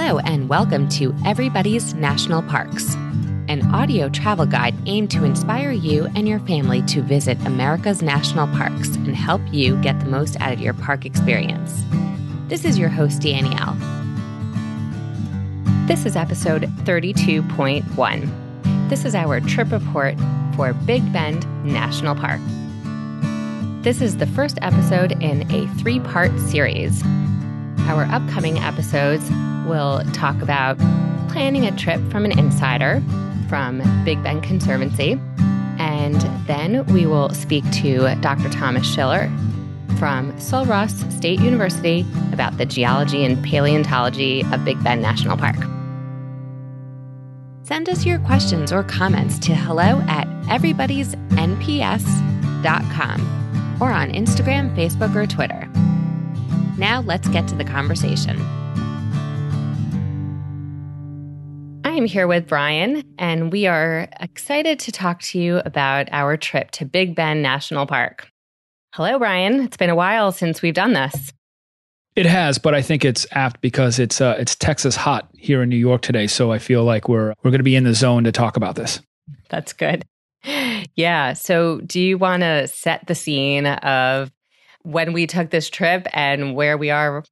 Hello, and welcome to Everybody's National Parks, an audio travel guide aimed to inspire you and your family to visit America's national parks and help you get the most out of your park experience. This is your host, Danielle. This is episode 32.1. This is our trip report for Big Bend National Park. This is the first episode in a three part series. Our upcoming episodes will talk about planning a trip from an insider from Big Bend Conservancy. And then we will speak to Dr. Thomas Shiller from Sul Ross State University about the geology and paleontology of Big Bend National Park. Send us your questions or comments to hello at everybody'snps.com or on Instagram, Facebook, or Twitter. Now let's get to the conversation. I am here with Brian, and we are excited to talk to you about our trip to Big Bend National Park. Hello, Brian. It's been a while since we've done this. It has, but I think it's apt because it's uh, it's Texas hot here in New York today, so I feel like we're we're going to be in the zone to talk about this. That's good. Yeah. So, do you want to set the scene of when we took this trip and where we are?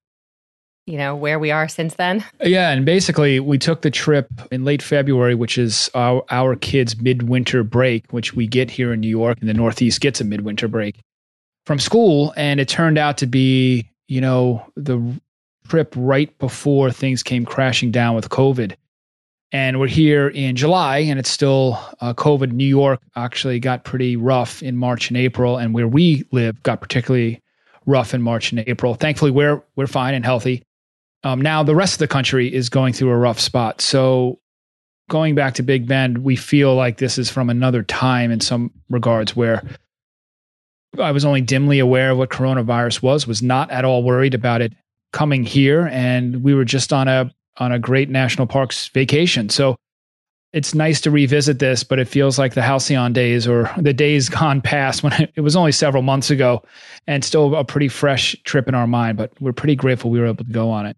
You know where we are since then. Yeah, and basically we took the trip in late February, which is our our kids' midwinter break, which we get here in New York, and the Northeast gets a midwinter break from school, and it turned out to be you know, the trip right before things came crashing down with COVID. And we're here in July, and it's still uh, COVID. New York actually got pretty rough in March and April, and where we live got particularly rough in March and April. Thankfully, we're we're fine and healthy. Um, now the rest of the country is going through a rough spot. So, going back to Big Bend, we feel like this is from another time in some regards, where I was only dimly aware of what coronavirus was, was not at all worried about it coming here. And we were just on a on a great national parks vacation. So it's nice to revisit this, but it feels like the halcyon days or the days gone past when it, was only several months ago and still a pretty fresh trip in our mind. But we're pretty grateful we were able to go on it.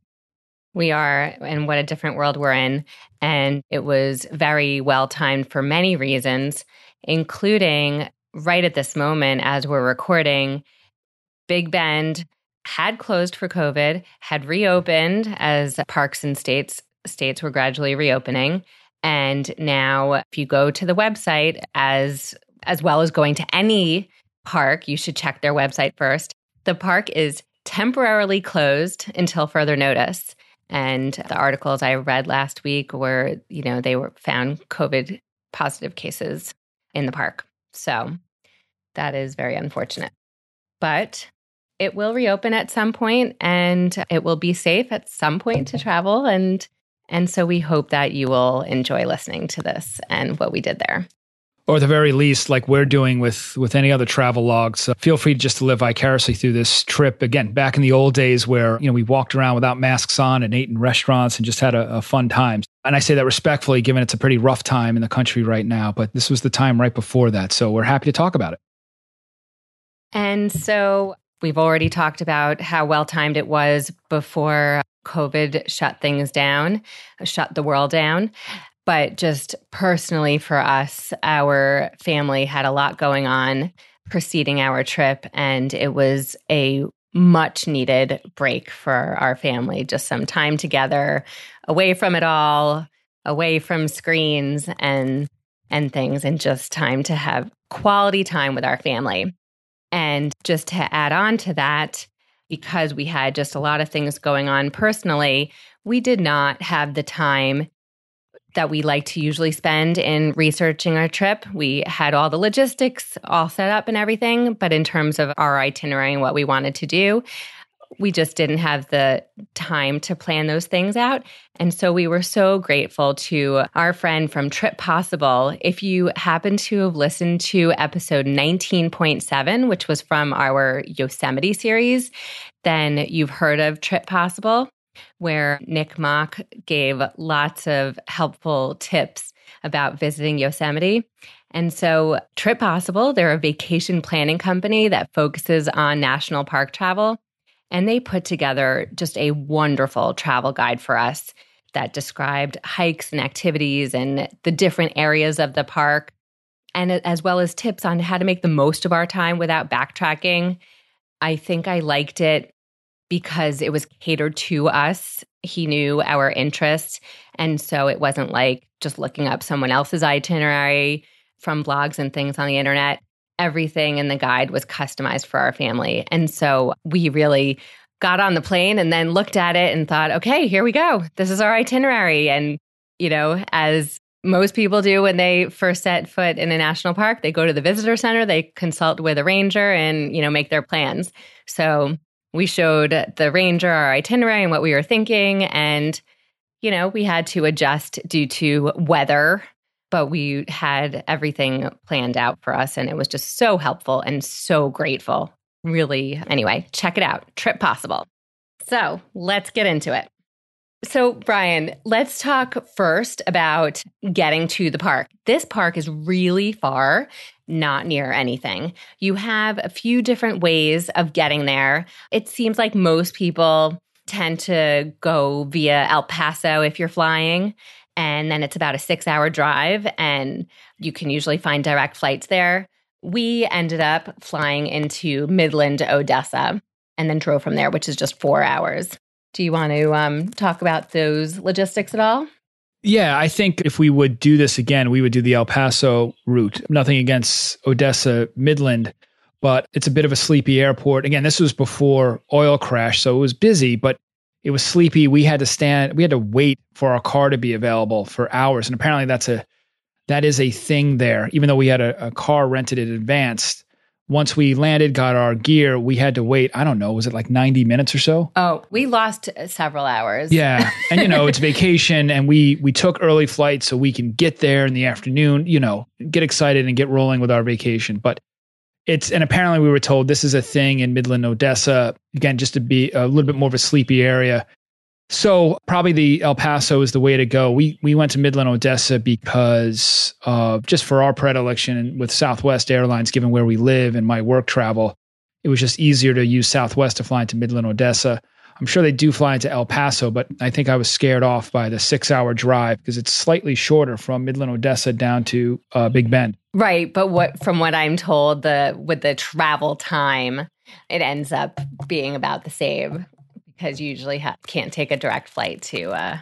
We are, and what a different world we're in. And it was very well timed for many reasons, including right at this moment, as we're recording, Big Bend had closed for COVID, had reopened as parks and states states were gradually reopening. And now if you go to the website as as well as going to any park, you should check their website first. The park is temporarily closed until further notice. And the articles I read last week were, you know, they were found COVID positive cases in the park. So that is very unfortunate. But it will reopen at some point and it will be safe at some point to travel and and so we hope that you will enjoy listening to this and what we did there or at the very least like we're doing with with any other travel logs so feel free just to live vicariously through this trip. Again back in the old days where you know we walked around without masks on and ate in restaurants and just had a, a fun time. And i say that respectfully given it's a pretty rough time in the country right now but this was the time right before that. So we're happy to talk about it. And so we've already talked about how well timed it was before COVID shut things down, shut the world down. But just personally for us, our family had a lot going on preceding our trip, and it was a much needed break for our family. Just some time together, away from it all, away from screens and and things, and just time to have quality time with our family. And just to add on to that, because we had just a lot of things going on personally, we did not have the time that we like to usually spend in researching our trip. We had all the logistics all set up and everything, but in terms of our itinerary and what we wanted to do, we just didn't have the time to plan those things out. And so we were so grateful to our friend from Trip Possible. If you happen to have listened to episode 19.7, which was from our Yosemite series, then you've heard of Trip Possible, where Nick Mock gave lots of helpful tips about visiting Yosemite. And so, Trip Possible, they're a vacation planning company that focuses on national park travel. And they put together just a wonderful travel guide for us that described hikes and activities and the different areas of the park, and as well as tips on how to make the most of our time without backtracking. I think I liked it because it was catered to us. He knew our interests. And so it wasn't like just looking up someone else's itinerary from blogs and things on the internet. Everything in the guide was customized for our family. And so we really got on the plane and then looked at it and thought, okay, here we go. This is our itinerary. And, you know, as most people do when they first set foot in a national park, they go to the visitor center, they consult with a ranger and, you know, make their plans. So we showed the ranger our itinerary and what we were thinking. And, you know, we had to adjust due to weather, but we had everything planned out for us. And it was just so helpful and so grateful really, anyway, check it out. Trip Possible. So let's get into it. So, Brian, let's talk first about getting to the park. This park is really far, not near anything. You have a few different ways of getting there. It seems like most people tend to go via El Paso if you're flying. And then it's about a six hour drive, and you can usually find direct flights there we ended up flying into Midland, Odessa, and then drove from there, which is just four hours. Do you want to um, talk about those logistics at all? Yeah, I think if we would do this again, we would do the El Paso route. Nothing against Odessa, Midland, but it's a bit of a sleepy airport. Again, this was before oil crash, so it was busy, but it was sleepy. We had to stand, we had to wait for our car to be available for hours. And apparently that's a that is a thing there. Even though we had a, a car rented in advance, once we landed, got our gear, we had to wait. I don't know, was it like 90 minutes or so? Oh, we lost several hours. Yeah. And you know, it's vacation and we we took early flights so we can get there in the afternoon, you know, get excited and get rolling with our vacation. But it's and apparently we were told this is a thing in Midland, Odessa, again just to be a little bit more of a sleepy area. So probably the El Paso is the way to go. We we went to Midland, Odessa because uh, just for our predilection with Southwest Airlines, given where we live and my work travel, it was just easier to use Southwest to fly into Midland, Odessa. I'm sure they do fly into El Paso, but I think I was scared off by the six hour drive because it's slightly shorter from Midland, Odessa down to uh, Big Bend. Right, but what from what I'm told, the with the travel time, it ends up being about the same because you usually ha- can't take a direct flight to. Uh,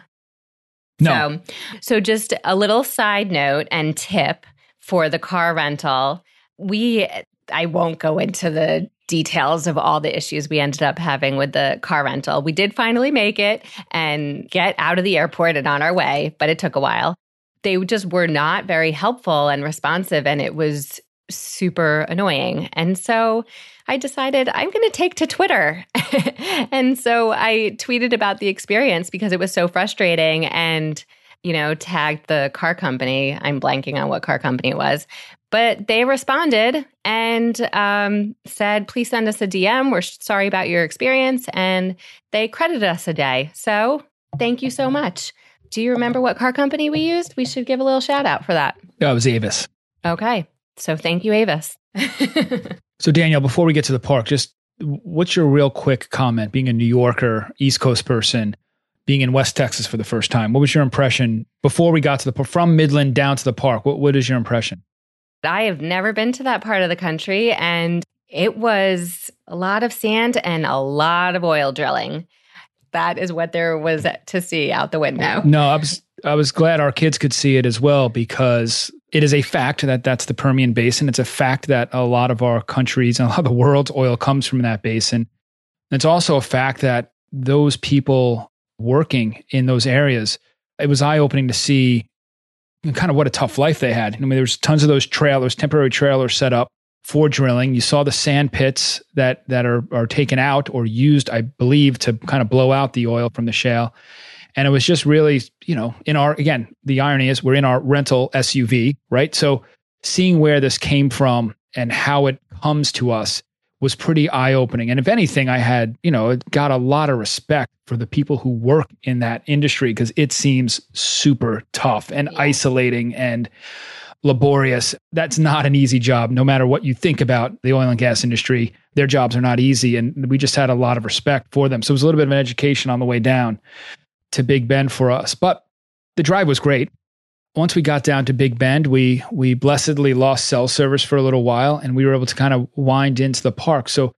no. So, so just a little side note and tip for the car rental. We, I won't go into the details of all the issues we ended up having with the car rental. We did finally make it and get out of the airport and on our way, but it took a while. They just were not very helpful and responsive, and it was super annoying. And so I decided I'm going to take to Twitter. and so I tweeted about the experience because it was so frustrating and, you know, tagged the car company. I'm blanking on what car company it was, but they responded and um, said, please send us a DM. We're sorry about your experience. And they credited us a day. So thank you so much. Do you remember what car company we used? We should give a little shout out for that. Yeah, it was Avis. Okay. So thank you, Avis. so, Danielle, before we get to the park, just what's your real quick comment being a New Yorker, East Coast person, being in West Texas for the first time? What was your impression before we got to the from Midland down to the park? What, what is your impression? I have never been to that part of the country, and it was a lot of sand and a lot of oil drilling. That is what there was to see out the window. No, I was I was glad our kids could see it as well because it is a fact that that's the Permian Basin. It's a fact that a lot of our countries and a lot of the world's oil comes from that basin. It's also a fact that those people working in those areas, it was eye opening to see kind of what a tough life they had. I mean, there was tons of those trailers, temporary trailers set up for drilling. You saw the sand pits that that are are taken out or used, I believe, to kind of blow out the oil from the shale. And it was just really, you know, in our, again, the irony is we're in our rental SUV, right? So seeing where this came from and how it comes to us was pretty eye opening. And if anything, I had, you know, got a lot of respect for the people who work in that industry because it seems super tough and yeah. isolating and laborious. That's not an easy job, no matter what you think about the oil and gas industry. Their jobs are not easy. And we just had a lot of respect for them. So it was a little bit of an education on the way down. To Big Bend for us. But the drive was great. Once we got down to Big Bend, we we blessedly lost cell service for a little while, and we were able to kind of wind into the park. So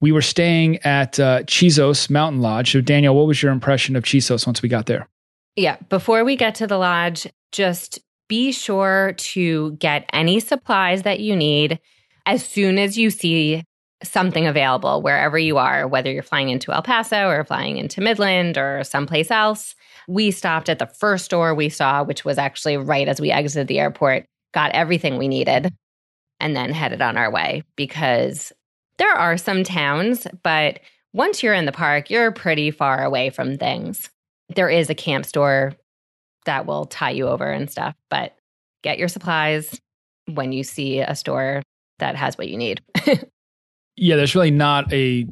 we were staying at uh, Chisos Mountain Lodge. So Danielle, what was your impression of Chisos once we got there? Yeah, before we get to the lodge, just be sure to get any supplies that you need as soon as you see something available wherever you are, whether you're flying into El Paso or flying into Midland or someplace else. We stopped at the first store we saw, which was actually right as we exited the airport, got everything we needed, and then headed on our way because there are some towns, but once you're in the park, you're pretty far away from things. There is a camp store that will tie you over and stuff, but get your supplies when you see a store that has what you need. yeah, there's really not a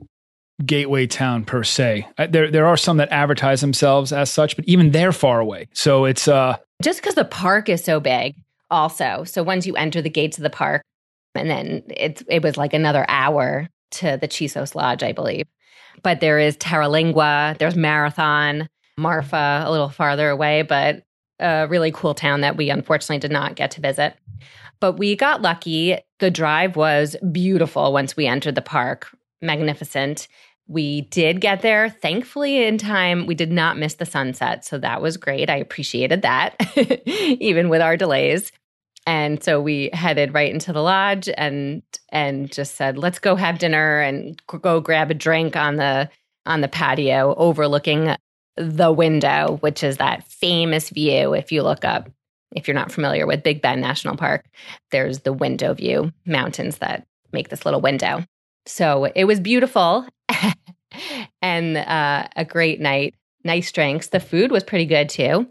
gateway town per se. There there are some that advertise themselves as such, but even they're far away. So it's uh just because the park is so big. Also, so once you enter the gates of the park, and then it's it was like another hour to the Chisos Lodge, I believe. But there is Terra there's Marathon, Marfa, a little farther away, but a really cool town that we unfortunately did not get to visit. But we got lucky. The drive was beautiful once we entered the park, magnificent. We did get there, thankfully, in time. We did not miss the sunset. So that was great. I appreciated that, even with our delays. And so we headed right into the lodge and and just said, "Let's go have dinner and go grab a drink on the on the patio overlooking the window, which is that famous view if you look up if you're not familiar with Big Bend National Park, there's the window view mountains that make this little window. So it was beautiful and uh, a great night. Nice drinks. The food was pretty good too.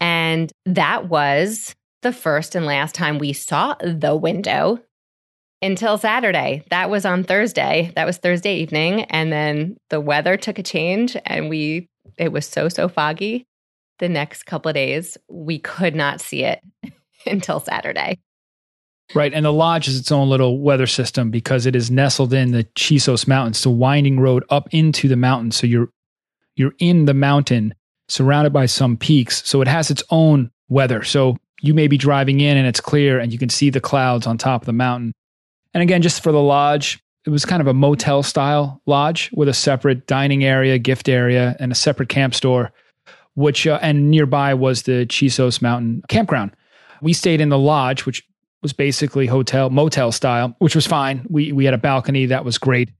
And that was the first and last time we saw the window until Saturday. That was on Thursday. That was Thursday evening. And then the weather took a change and we, it was so, so foggy the next couple of days. We could not see it until Saturday. Right. And the lodge is its own little weather system because it is nestled in the Chisos Mountains, the winding road up into the mountain. So you're you're in the mountain surrounded by some peaks. So it has its own weather. So you may be driving in and it's clear and you can see the clouds on top of the mountain. And again, just for the lodge, it was kind of a motel style lodge with a separate dining area, gift area, and a separate camp store, which, uh, and nearby was the Chisos Mountain campground. We stayed in the lodge, which was basically hotel, motel style, which was fine. We, we had a balcony that was great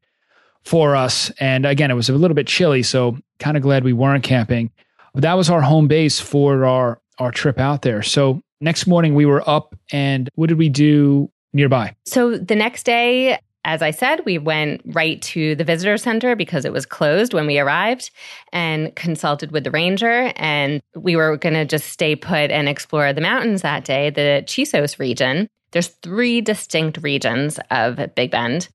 for us. And again, it was a little bit chilly, so kind of glad we weren't camping. But that was our home base for our, our trip out there. So Next morning, we were up, and what did we do nearby? So the next day, as I said, we went right to the visitor center because it was closed when we arrived and consulted with the ranger. And we were going to just stay put and explore the mountains that day, the Chisos region. There's three distinct regions of Big Bend.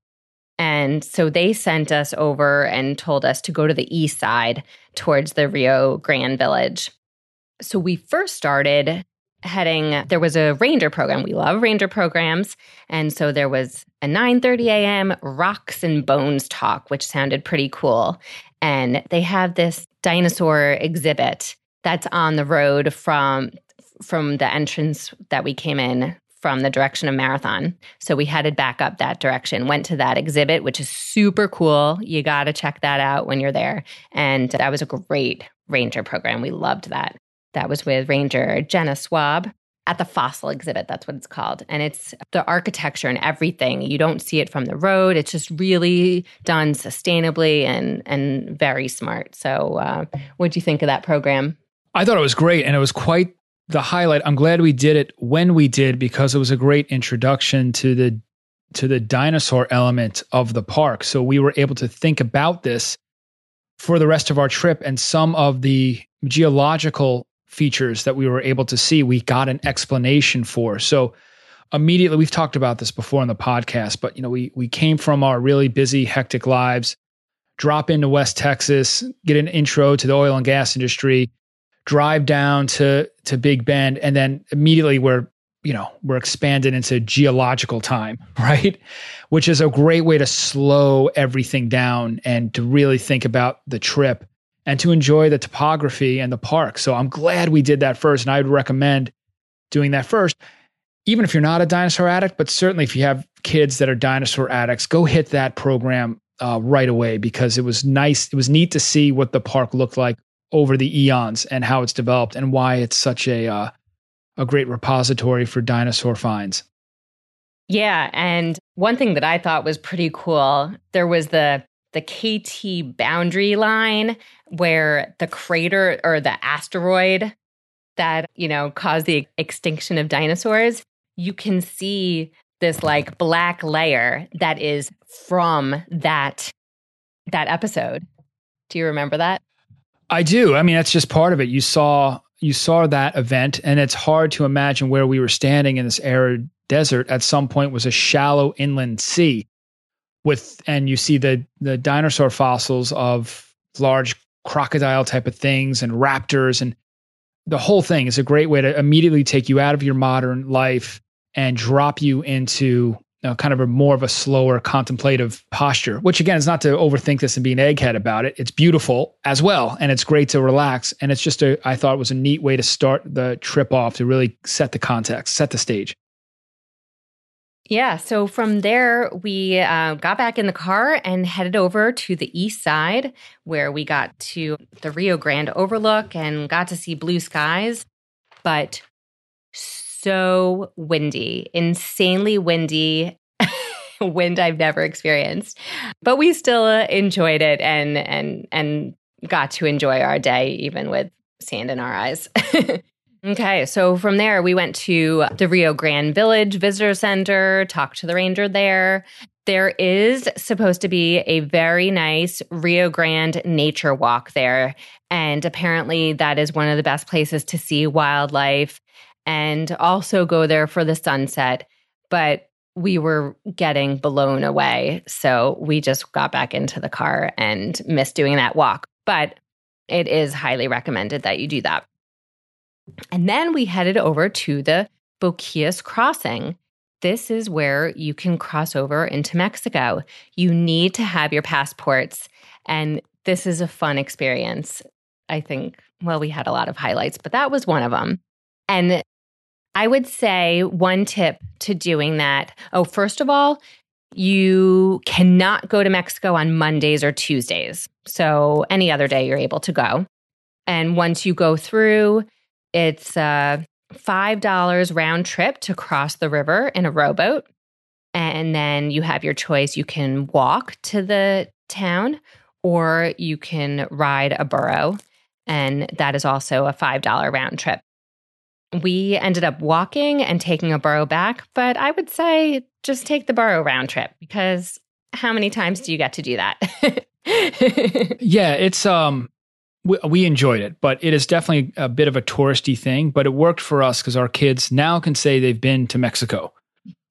And so they sent us over and told us to go to the east side towards the Rio Grande village. So we first started heading there was a ranger program. We love ranger programs. And so there was a 9:30 a.m. rocks and bones talk which sounded pretty cool. And they have this dinosaur exhibit that's on the road from from the entrance that we came in from the direction of marathon. So we headed back up that direction went to that exhibit which is super cool. You got to check that out when you're there. And that was a great ranger program. We loved that that was with Ranger Jenna Swab at the fossil exhibit. That's what it's called. And it's the architecture and everything. You don't see it from the road. It's just really done sustainably and, and very smart. So, uh, what do you think of that program? I thought it was great. And it was quite the highlight. I'm glad we did it when we did because it was a great introduction to the to the dinosaur element of the park. So we were able to think about this for the rest of our trip and some of the geological features that we were able to see, we got an explanation for. So immediately, we've talked about this before in the podcast, but you know, we we came from our really busy, hectic lives, drop into West Texas, get an intro to the oil and gas industry, drive down to to Big Bend, and then immediately we're you know we're expanded into geological time right which is a great way to slow everything down and to really think about the trip and to enjoy the topography and the park. So I'm glad we did that first. And I would recommend doing that first, even if you're not a dinosaur addict, but certainly if you have kids that are dinosaur addicts, go hit that program uh, right away because it was nice. It was neat to see what the park looked like over the eons and how it's developed and why it's such a uh, a great repository for dinosaur finds. Yeah, and one thing that I thought was pretty cool, there was the the KT boundary line where the crater or the asteroid that, you know, caused the extinction of dinosaurs, you can see this like black layer that is from that that episode. Do you remember that? I do. I mean, that's just part of it. You saw you saw that event and it's hard to imagine where we were standing in this arid desert at some point was a shallow inland sea with and you see the the dinosaur fossils of large crocodile type of things and raptors and the whole thing is a great way to immediately take you out of your modern life and drop you into kind of a more of a slower contemplative posture which again is not to overthink this and be an egghead about it. It's beautiful as well and it's great to relax. And it's just a i thought was a neat way to start the trip off to really set the context set the stage yeah. So from there, we uh, got back in the car and headed over to the east side where we got to the Rio Grande overlook and got to see blue skies, but so windy, insanely windy. wind I've never experienced. But we still enjoyed it and and and got to enjoy our day even with sand in our eyes. Okay, so from there, we went to the Rio Grande Village Visitor Center, talked to the ranger there. There is supposed to be a very nice Rio Grande nature walk there. And apparently, that is one of the best places to see wildlife and also go there for the sunset. But we were getting blown away. So we just got back into the car and missed doing that walk. But it is highly recommended that you do that. And then we headed over to the Boquillas crossing. This is where you can cross over into Mexico. You need to have your passports. And this is a fun experience. I think, well, we had a lot of highlights, but that was one of them. And I would say one tip to doing that oh, first of all, you cannot go to Mexico on Mondays or Tuesdays. So any other day you're able to go. And once you go through, it's a $5 round trip to cross the river in a rowboat. And then you have your choice. You can walk to the town or you can ride a burro. And that is also a $5 round trip. We ended up walking and taking a burro back, but I would say just take the burro round trip because how many times do you get to do that? yeah, it's um we, we enjoyed it, but it is definitely a bit of a touristy thing. But it worked for us because our kids now can say they've been to Mexico.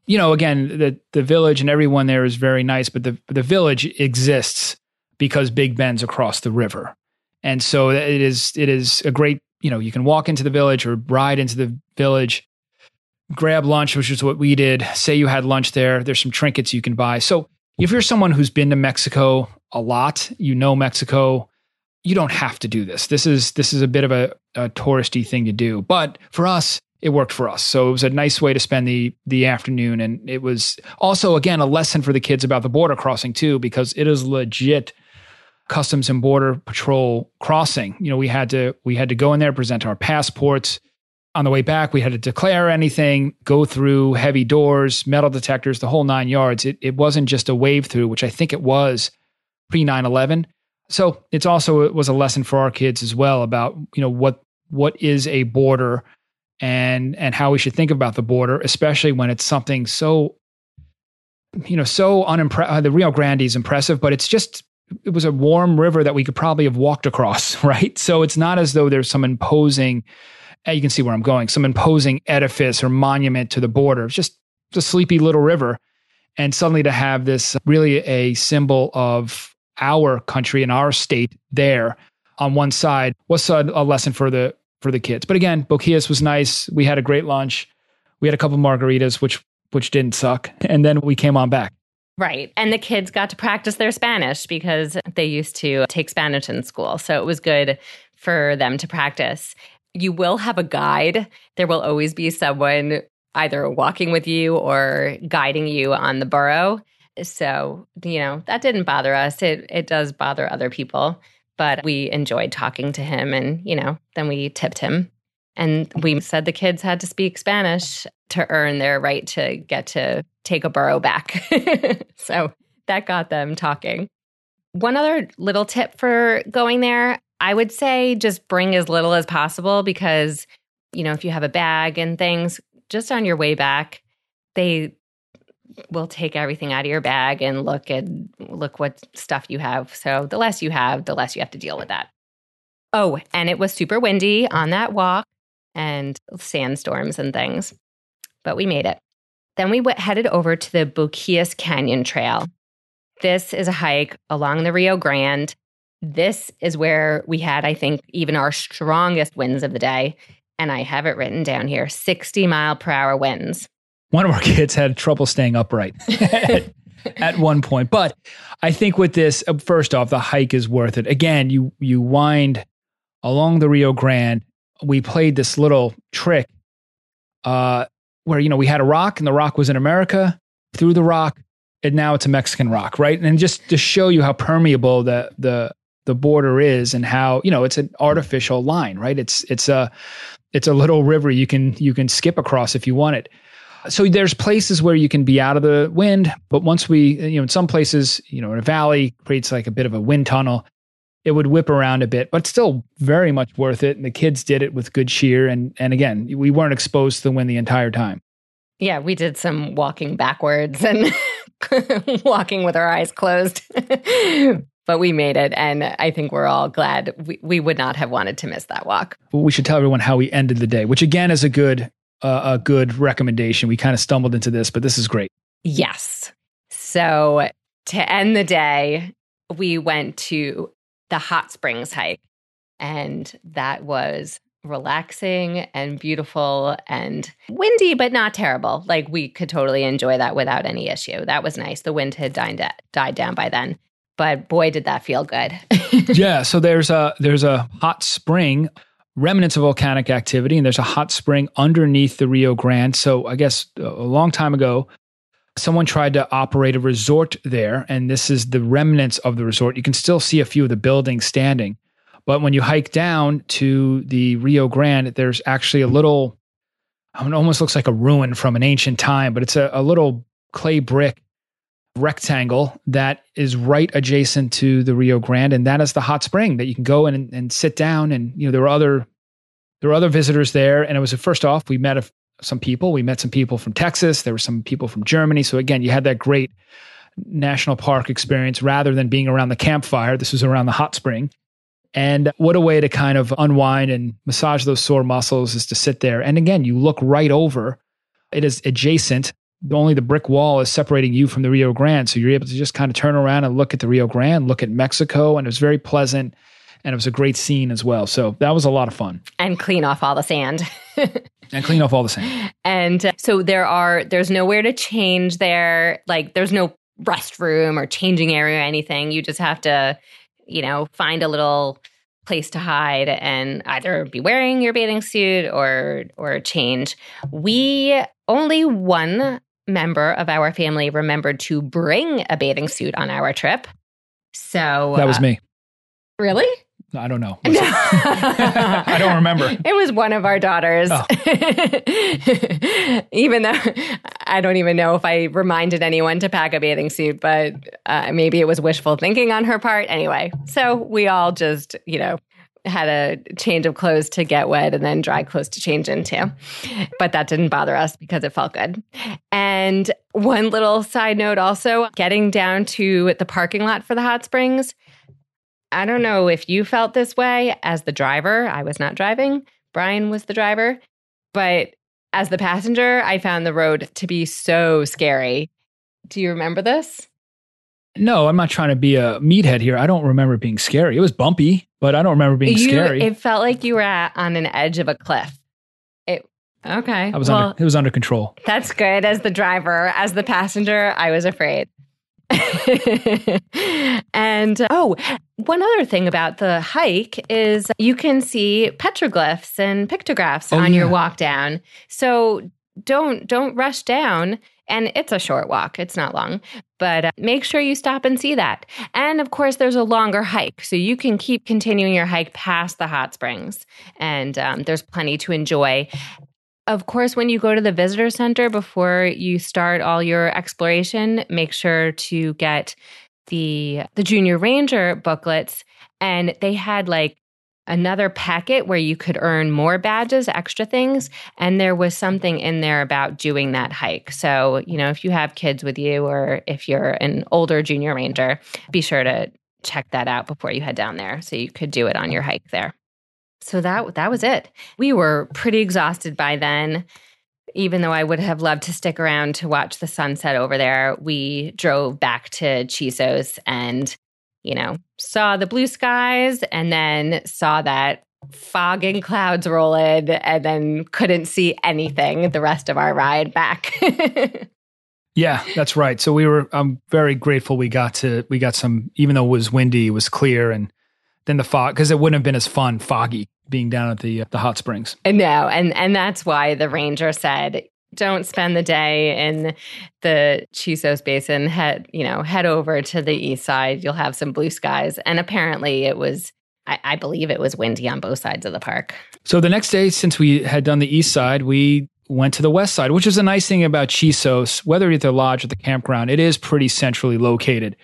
You know, again, the the village and everyone there is very nice, but the the village exists because Big Bend's across the river, and so it is it is a great. You know, you can walk into the village or ride into the village, grab lunch, which is what we did. Say you had lunch there. There's some trinkets you can buy. So if you're someone who's been to Mexico a lot, you know Mexico you don't have to do this. This is this is a bit of a, a touristy thing to do, but for us, it worked for us. So it was a nice way to spend the the afternoon, and it was also again a lesson for the kids about the border crossing too, because it is legit customs and border patrol crossing. You know, we had to we had to go in there, present our passports. On the way back, we had to declare anything, go through heavy doors, metal detectors, the whole nine yards. It it wasn't just a wave through, which I think it was pre 9 11 so it's also it was a lesson for our kids as well about you know what what is a border and and how we should think about the border especially when it's something so you know so unimpressive uh, the rio grande is impressive but it's just it was a warm river that we could probably have walked across right? So it's not as though there's some imposing uh, you can see where i'm going some imposing edifice or monument to the border. It's just a sleepy little river. And suddenly to have this really a symbol of our country and our state there on one side was a, a lesson for the for the kids. But again, Boquillas was nice. We had a great lunch. We had a couple margaritas, which which didn't suck, and then we came on back. Right. And the kids got to practice their Spanish because they used to take Spanish in school. So it was good for them to practice. You will have a guide. There will always be someone either walking with you or guiding you on the burro. So, you know, that didn't bother us. It it does bother other people, but we enjoyed talking to him and, you know, then we tipped him. And we said the kids had to speak Spanish to earn their right to get to take a burro back. so that got them talking. One other little tip for going there I would say just bring as little as possible because, you know, if you have a bag and things, just on your way back, they will take everything out of your bag and look at look what stuff you have. So the less you have, the less you have to deal with that. Oh, and it was super windy on that walk and sandstorms and things, but we made it. Then we went, headed over to the Boquillas Canyon Trail. This is a hike along the Rio Grande. This is where we had, I think, even our strongest winds of the day. And I have it written down here 60 mile per hour winds. One of our kids had trouble staying upright at, at one point. But I think with this, uh, first off, the hike is worth it. Again, you you wind along the Rio Grande we played this little trick uh, where you know we had a rock and the rock was in America through the rock and now it's a Mexican rock, right? And just to show you how permeable the the the border is and how you know it's an artificial line, right? It's it's a it's a little river you can you can skip across if you want it. So there's places where you can be out of the wind, but once we you know in some places you know in a valley creates like a bit of a wind tunnel it would whip around a bit, but still very much worth it. And the kids did it with good cheer. And and again, we weren't exposed to the wind the entire time. Yeah, we did some walking backwards and walking with our eyes closed. but we made it. And I think we're all glad we, we would not have wanted to miss that walk. Well, we should tell everyone how we ended the day, which again is a good uh, a good recommendation. We kind of stumbled into this, but this is great. Yes. So to end the day, we went to the hot springs hike. And that was relaxing and beautiful and windy, but not terrible. Like we could totally enjoy that without any issue. That was nice. The wind had died, died down by then. But boy, did that feel good. yeah. So there's a there's a hot spring, remnants of volcanic activity, and there's a hot spring underneath the Rio Grande. So I guess uh, a long time ago, someone tried to operate a resort there, and this is the remnants of the resort. You can still see a few of the buildings standing. But when you hike down to the Rio Grande, there's actually a little, it almost looks like a ruin from an ancient time, but it's a, a little clay brick rectangle that is right adjacent to the Rio Grande. And that is the hot spring that you can go in and, and sit down. And, you know, there were other, there were other visitors there. And it was, first off, we met a, some people. We met some people from Texas. There were some people from Germany. So again, you had that great national park experience rather than being around the campfire. This was around the hot spring. And what a way to kind of unwind and massage those sore muscles is to sit there. And again, you look right over. It is adjacent. Only the brick wall is separating you from the Rio Grande. So you're able to just kind of turn around and look at the Rio Grande, look at Mexico. And it was very pleasant. And it was a great scene as well. So that was a lot of fun. And clean off all the sand. and clean off all the sand. And uh, so there are there's nowhere to change there. Like there's no restroom or changing area or anything. You just have to, you know, find a little place to hide and either be wearing your bathing suit or or change. We only one member of our family remembered to bring a bathing suit on our trip. So that was uh, me. Really? I don't know. I don't remember. It was one of our daughters. Oh. even though I don't even know if I reminded anyone to pack a bathing suit, but uh, maybe it was wishful thinking on her part. Anyway, so we all just, you know, had a change of clothes to get wet and then dry clothes to change into. But that didn't bother us because it felt good. And one little side note also getting down to the parking lot for the hot springs I don't know if you felt this way as the driver. I was not driving, Brian was the driver. But as the passenger, I found the road to be so scary. Do you remember this? No, I'm not trying to be a meathead here. I don't remember being scary. It was bumpy, but I don't remember being you, scary. It felt like you were at, on an edge of a cliff. It okay. I was well, under, it was under control. That's good. As the driver, as the passenger, I was afraid. and oh, one other thing about the hike is you can see petroglyphs and pictographs Oh, on your walk down. So don't don't rush down and it's a short walk. It's not long, but uh, make sure you stop and see that. And of course, there's a longer hike, so you can keep continuing your hike past the hot springs, and um, there's plenty to enjoy. Of course, when you go to the visitor center before you start all your exploration, make sure to get the the junior ranger booklets and they had like another packet where you could earn more badges, extra things, and there was something in there about doing that hike. So, you know, if you have kids with you or if you're an older junior ranger, be sure to check that out before you head down there so you could do it on your hike there. So that that was it. We were pretty exhausted by then. Even though I would have loved to stick around to watch the sunset over there, we drove back to Chisos and, you know, saw the blue skies and then saw that fog and clouds roll in and then couldn't see anything the rest of our ride back. Yeah, that's right. So we were. I'm very grateful we got to. We got some. Even though it was windy, it was clear, and then the fog because it wouldn't have been as fun foggy being down at the uh, the hot springs. No, and and that's why the ranger said don't spend the day in the Chisos Basin. Head you know head over to the east side. You'll have some blue skies. And apparently, it was. I, I believe it was windy on both sides of the park. So the next day, since we had done the east side, we went to the west side, which is a nice thing about Chisos. Whether at the lodge or the campground, it is pretty centrally located.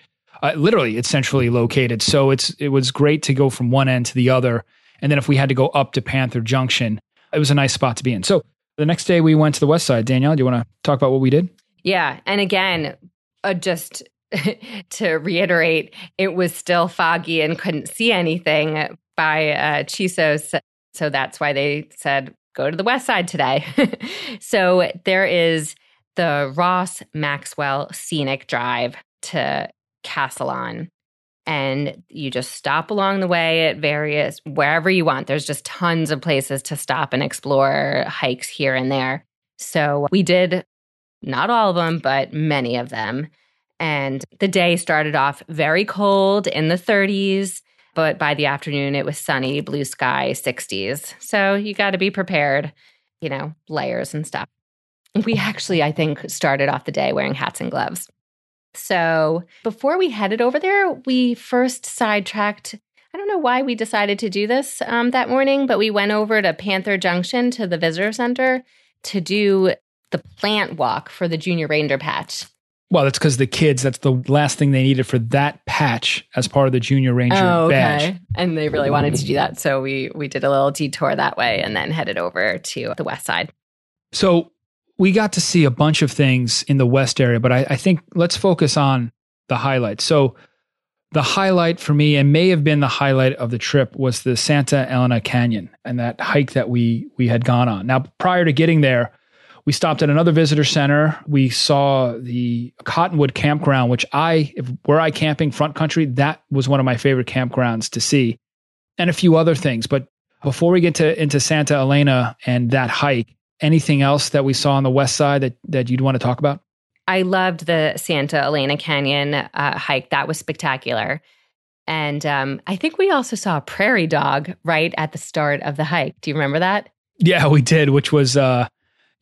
Uh, literally, it's centrally located. So it's it was great to go from one end to the other. And then if we had to go up to Panther Junction, it was a nice spot to be in. So the next day we went to the west side. Danielle, do you want to talk about what we did? Yeah, and again, uh, just to reiterate, it was still foggy and couldn't see anything by uh, Chisos. So that's why they said go to the west side today. so there is the Ross Maxwell Scenic Drive to Castolon. And you just stop along the way at various, wherever you want. There's just tons of places to stop and explore, hikes here and there. So we did not all of them, but many of them. And the day started off very cold in the 30s, but by the afternoon it was sunny, blue sky, 60s. So you got to be prepared, you know, layers and stuff. We actually, I think, started off the day wearing hats and gloves. So before we headed over there, we first sidetracked. I don't know why we decided to do this um, that morning, but we went over to Panther Junction to the visitor center to do the plant walk for the Junior Ranger patch. Well, that's because the kids, that's the last thing they needed for that patch as part of the Junior Ranger badge. And they really wanted to do that, so we we did a little detour that way and then headed over to the west side. So we got to see a bunch of things in the west area, but I, I think let's focus on the highlights. So the highlight for me, and may have been the highlight of the trip, was the Santa Elena Canyon and that hike that we we had gone on. Now, prior to getting there, we stopped at another visitor center. We saw the Cottonwood Campground, which I, if were I camping front country, that was one of my favorite campgrounds to see, and a few other things. But before we get to into Santa Elena and that hike, anything else that we saw on the west side that that you'd want to talk about? I loved the Santa Elena Canyon uh, hike. That was spectacular. And um, I think we also saw a prairie dog right at the start of the hike. Do you remember that? Yeah, we did, which was uh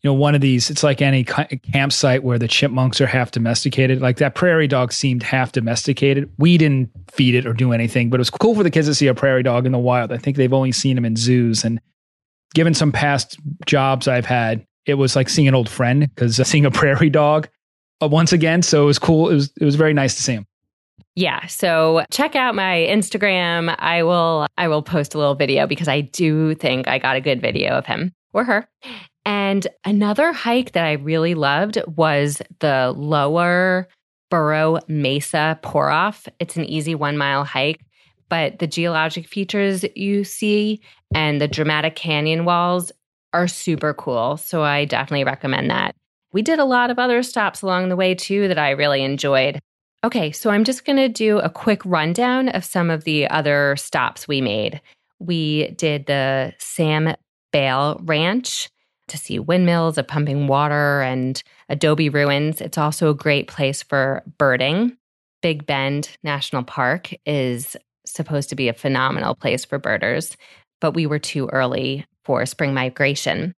you know one of these it's like any campsite where the chipmunks are half domesticated. Like that prairie dog seemed half domesticated. We didn't feed it or do anything, but it was cool for the kids to see a prairie dog in the wild. I think they've only seen them in zoos and given some past jobs I've had, it was like seeing an old friend because seeing a prairie dog uh, once again. So it was cool. It was it was very nice to see him. Yeah, so check out my Instagram. I will I will post a little video because I do think I got a good video of him or her. And another hike that I really loved was the lower Burro Mesa pour off. It's an easy 1-mile hike, but the geologic features you see and the dramatic canyon walls are super cool. So I definitely recommend that. We did a lot of other stops along the way too that I really enjoyed. Okay, so I'm just going to do a quick rundown of some of the other stops we made. We did the Sam Nail Ranch to see windmills, a pumping water, and adobe ruins. It's also a great place for birding. Big Bend National Park is supposed to be a phenomenal place for birders, but we were too early for spring migration.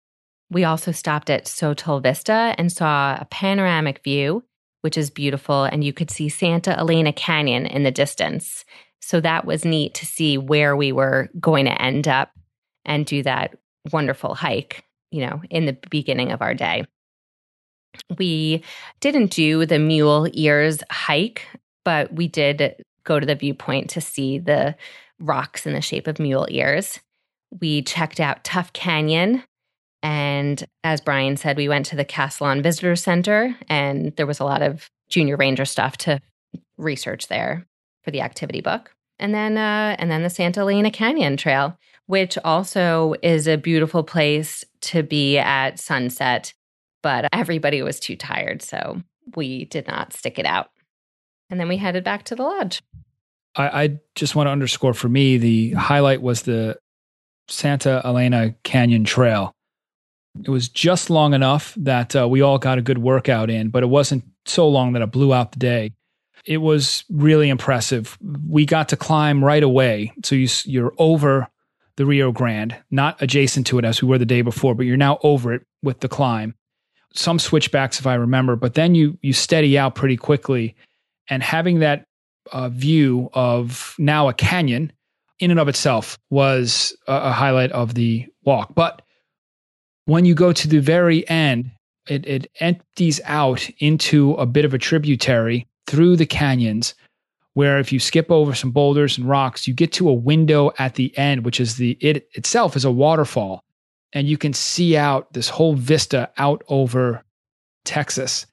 We also stopped at Sotol Vista and saw a panoramic view, which is beautiful, and you could see Santa Elena Canyon in the distance. So that was neat to see where we were going to end up and do that wonderful hike, you know, in the beginning of our day. We didn't do the mule ears hike, but we did go to the viewpoint to see the rocks in the shape of mule ears. We checked out Tuff Canyon. And as Brian said, we went to the Castolon Visitor Center, and there was a lot of junior ranger stuff to research there for the activity book. And then, uh, and then the Santa Elena Canyon Trail, which also is a beautiful place to be at sunset. But everybody was too tired, so we did not stick it out. And then we headed back to the lodge. I, I just want to underscore for me the highlight was the Santa Elena Canyon Trail. It was just long enough that uh, we all got a good workout in, but it wasn't so long that it blew out the day. It was really impressive. We got to climb right away. So you, you're over the Rio Grande, not adjacent to it as we were the day before, but you're now over it with the climb. Some switchbacks, if I remember, but then you you steady out pretty quickly, and having that uh, view of now a canyon in and of itself was a, a highlight of the walk. But when you go to the very end, it, it empties out into a bit of a tributary through the canyons where if you skip over some boulders and rocks you get to a window at the end which is the it itself is a waterfall and you can see out this whole vista out over Texas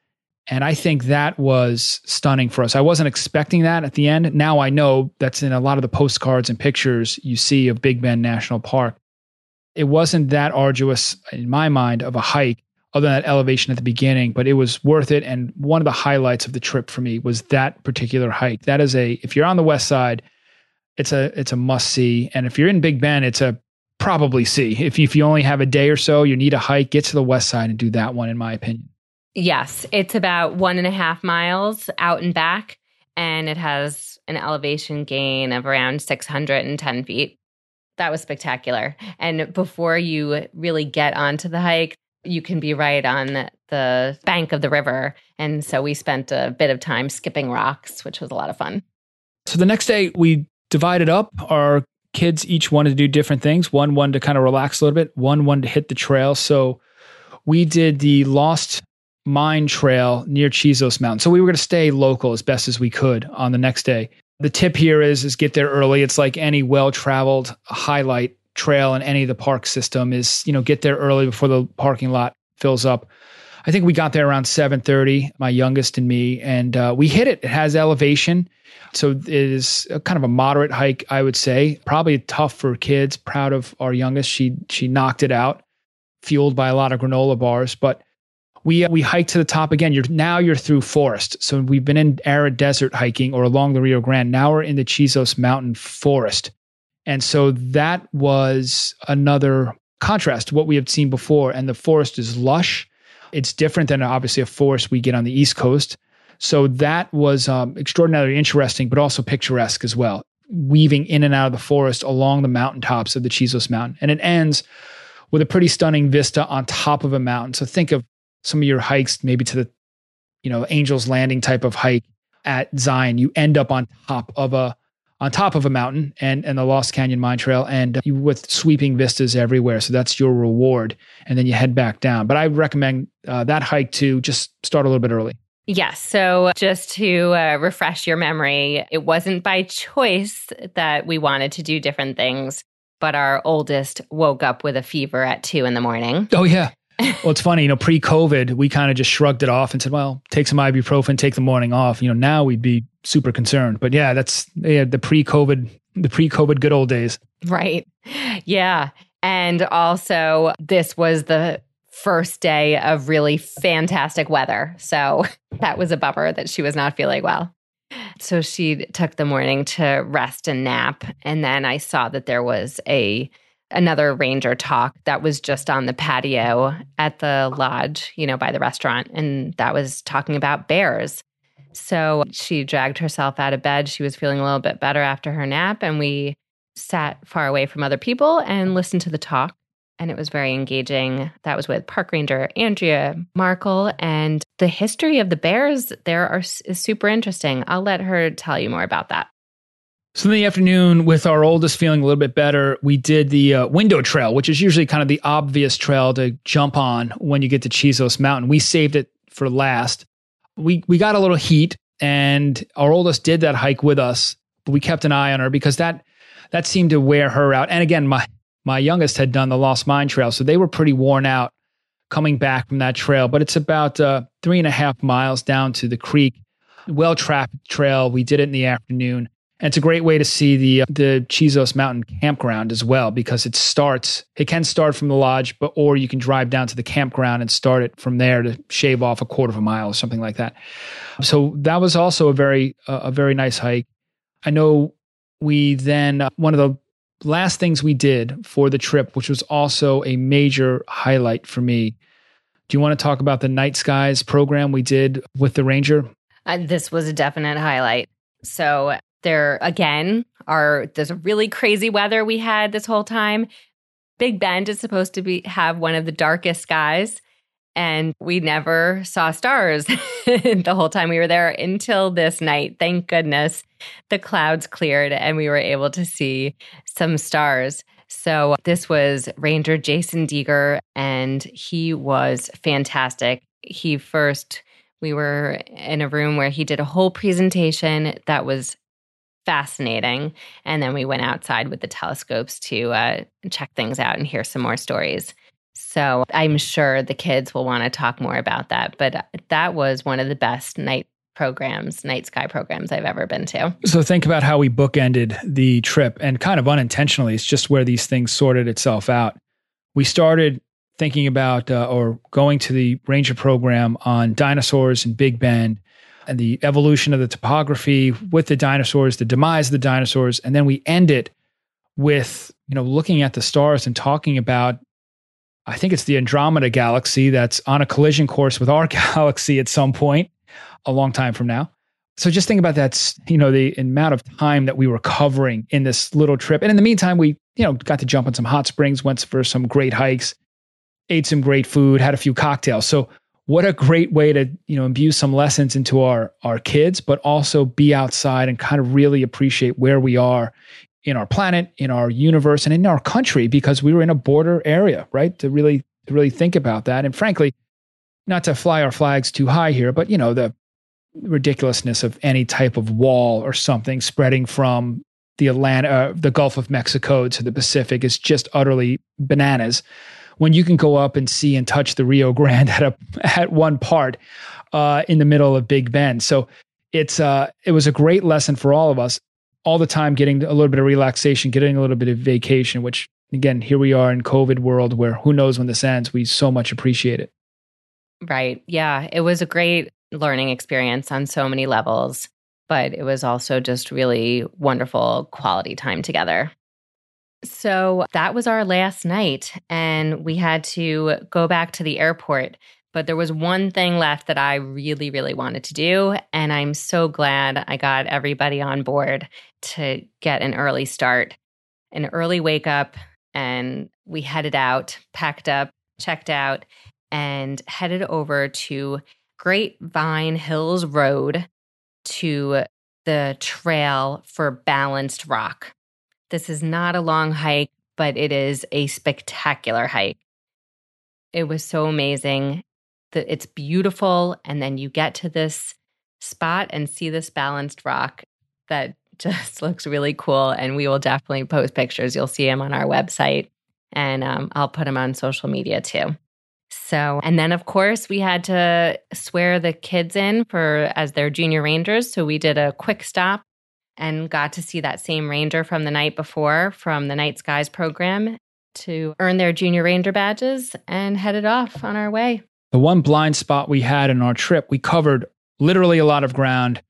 and I think that was stunning for us. I wasn't expecting that at the end. Now I know that's in a lot of the postcards and pictures you see of Big Bend National Park. It wasn't that arduous in my mind of a hike, other than that elevation at the beginning, but it was worth it. And one of the highlights of the trip for me was that particular hike. That is a if you're on the west side, it's a it's a must see. And if you're in Big Bend, it's a probably see. If you, if you only have a day or so, you need a hike, get to the west side and do that one, in my opinion. Yes, it's about one and a half miles out and back, and it has an elevation gain of around 610 feet. That was spectacular. And before you really get onto the hike, you can be right on the bank of the river. And so we spent a bit of time skipping rocks, which was a lot of fun. So the next day, we divided up. Our kids each wanted to do different things. One wanted to kind of relax a little bit, one wanted to hit the trail. So we did the Lost mine trail near Chisos Mountain. So we were going to stay local as best as we could on the next day. The tip here is is get there early. It's like any well-traveled highlight trail in any of the park system is, you know, get there early before the parking lot fills up. I think we got there around 7:30, my youngest and me, and uh, we hit it. It has elevation, so it is kind of a moderate hike, I would say. Probably tough for kids. Proud of our youngest; she she knocked it out, fueled by a lot of granola bars. But we uh, we hiked to the top again. You're now you're through forest. So we've been in arid desert hiking or along the Rio Grande. Now we're in the Chisos Mountain forest. And so that was another contrast to what we had seen before. And the forest is lush. It's different than obviously a forest we get on the East Coast. So that was um, extraordinarily interesting, but also picturesque as well, weaving in and out of the forest along the mountaintops of the Chisos Mountain. And it ends with a pretty stunning vista on top of a mountain. So think of some of your hikes, maybe to the, you know, Angel's Landing type of hike at Zion, you end up on top of a on top of a mountain and and the Lost Canyon Mine Trail, and you, with sweeping vistas everywhere. So that's your reward, and then you head back down. But I recommend uh, that hike to just start a little bit early. Yes. So just to uh, refresh your memory, it wasn't by choice that we wanted to do different things, but our oldest woke up with a fever at two in the morning. Oh yeah well, it's funny, you know, pre-COVID, we kind of just shrugged it off and said, "Well, take some ibuprofen, take the morning off." You know, now we'd be super concerned. But yeah, that's yeah, the pre-COVID, the pre-COVID good old days. Right. Yeah, and also this was the first day of really fantastic weather, so that was a bummer that she was not feeling well. So she took the morning to rest and nap, and then I saw that there was a another ranger talk that was just on the patio at the lodge, you know, by the restaurant. And that was talking about bears. So she dragged herself out of bed. She was feeling a little bit better after her nap, and we sat far away from other people and listened to the talk. And it was very engaging. That was with Park Ranger Andrea Markle. And the history of the bears there are, is super interesting. I'll let her tell you more about that. So in the afternoon, with our oldest feeling a little bit better, we did the uh, window trail, which is usually kind of the obvious trail to jump on when you get to Chisos Mountain. We saved it for last. We we got a little heat, and our oldest did that hike with us, but we kept an eye on her because that that seemed to wear her out. And again, my my youngest had done the Lost Mine Trail, so they were pretty worn out coming back from that trail. But it's about uh, three and a half miles down to the creek, well trafficked trail. We did it in the afternoon and it's a great way to see the uh, the Chisos Mountain campground as well because it starts it can start from the lodge, but or you can drive down to the campground and start it from there to shave off a quarter of a mile or something like that. So that was also a very uh, a very nice hike. I know we then uh, one of the last things we did for the trip, which was also a major highlight for me. Do you want to talk about the Night Skies program we did with the Ranger? Uh, this was a definite highlight. So there again are there's really crazy weather we had this whole time. Big Bend is supposed to be have one of the darkest skies and we never saw stars the whole time we were there until this night. Thank goodness the clouds cleared and we were able to see some stars. So this was Ranger Jason Deeger and he was fantastic. He first we were in a room where he did a whole presentation that was fascinating. And then we went outside with the telescopes to uh, check things out and hear some more stories. So I'm sure the kids will want to talk more about that. But that was one of the best night programs, night sky programs I've ever been to. So think about how we bookended the trip and kind of unintentionally, it's just where these things sorted itself out. We started thinking about uh, or going to the ranger program on dinosaurs and Big Bend and the evolution of the topography with the dinosaurs, the demise of the dinosaurs, and then we end it with you know looking at the stars and talking about I think it's the Andromeda galaxy that's on a collision course with our galaxy at some point a long time from now. So just think about that, you know, the amount of time that we were covering in this little trip. And in the meantime, we, you know, got to jump on some hot springs, went for some great hikes, ate some great food, had a few cocktails. So what a great way to you know imbue some lessons into our our kids but also be outside and kind of really appreciate where we are in our planet in our universe and in our country because we were in a border area right? To really to really think about that. And frankly not to fly our flags too high here but you know the ridiculousness of any type of wall or something spreading from the Atlantic, uh, the Gulf of Mexico to the Pacific is just utterly bananas when you can go up and see and touch the Rio Grande at a at one part uh, in the middle of Big Bend. So it's uh, it was a great lesson for all of us. All the time, getting a little bit of relaxation, getting a little bit of vacation. Which again, here we are in COVID world, where who knows when this ends. We so much appreciate it. Right. Yeah, it was a great learning experience on so many levels, but it was also just really wonderful quality time together. So that was our last night, and we had to go back to the airport. But there was one thing left that I really, really wanted to do. And I'm so glad I got everybody on board to get an early start, an early wake up. And we headed out, packed up, checked out, and headed over to Grapevine Hills Road to the trail for Balanced Rock. This is not a long hike, but it is a spectacular hike. It was so amazing. that It's beautiful. And then you get to this spot and see this balanced rock that just looks really cool. And we will definitely post pictures. You'll see them on our website. And um, I'll put them on social media too. So, and then of course we had to swear the kids in for as their junior rangers. So we did a quick stop and got to see that same ranger from the night before from the Night Skies program to earn their junior ranger badges and headed off on our way. The one blind spot we had in our trip, we covered literally a lot of ground.